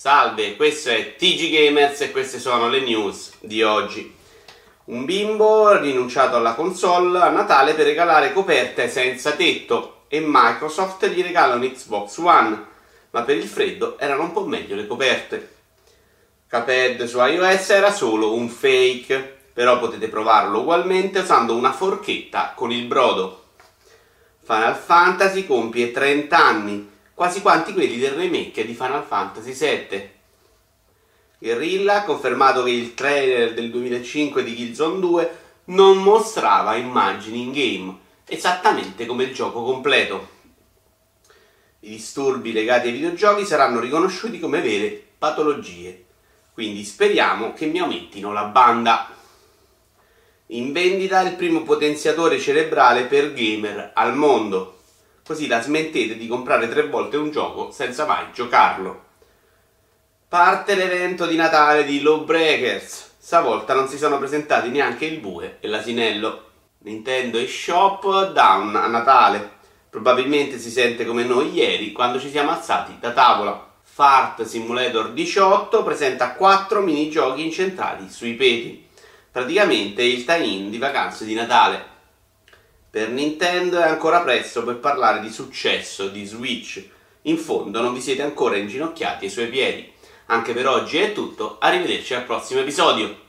Salve, questo è TG Gamers e queste sono le news di oggi. Un bimbo rinunciato alla console a Natale per regalare coperte senza tetto e Microsoft gli regala un Xbox One, ma per il freddo erano un po' meglio le coperte. Cuphead su iOS era solo un fake, però potete provarlo ugualmente usando una forchetta con il brodo. Final Fantasy compie 30 anni quasi quanti quelli del remake di Final Fantasy VII. Guerrilla ha confermato che il trailer del 2005 di Killzone 2 non mostrava immagini in game, esattamente come il gioco completo. I disturbi legati ai videogiochi saranno riconosciuti come vere patologie, quindi speriamo che mi aumentino la banda. In vendita il primo potenziatore cerebrale per gamer al mondo così la smettete di comprare tre volte un gioco senza mai giocarlo. Parte l'evento di Natale di Lawbreakers. Stavolta non si sono presentati neanche il bue e l'asinello. Nintendo e Shop down a Natale. Probabilmente si sente come noi ieri quando ci siamo alzati da tavola. Fart Simulator 18 presenta 4 minigiochi incentrati sui peti. Praticamente il tie-in di vacanze di Natale. Per Nintendo è ancora presto per parlare di successo di Switch. In fondo non vi siete ancora inginocchiati ai suoi piedi. Anche per oggi è tutto, arrivederci al prossimo episodio.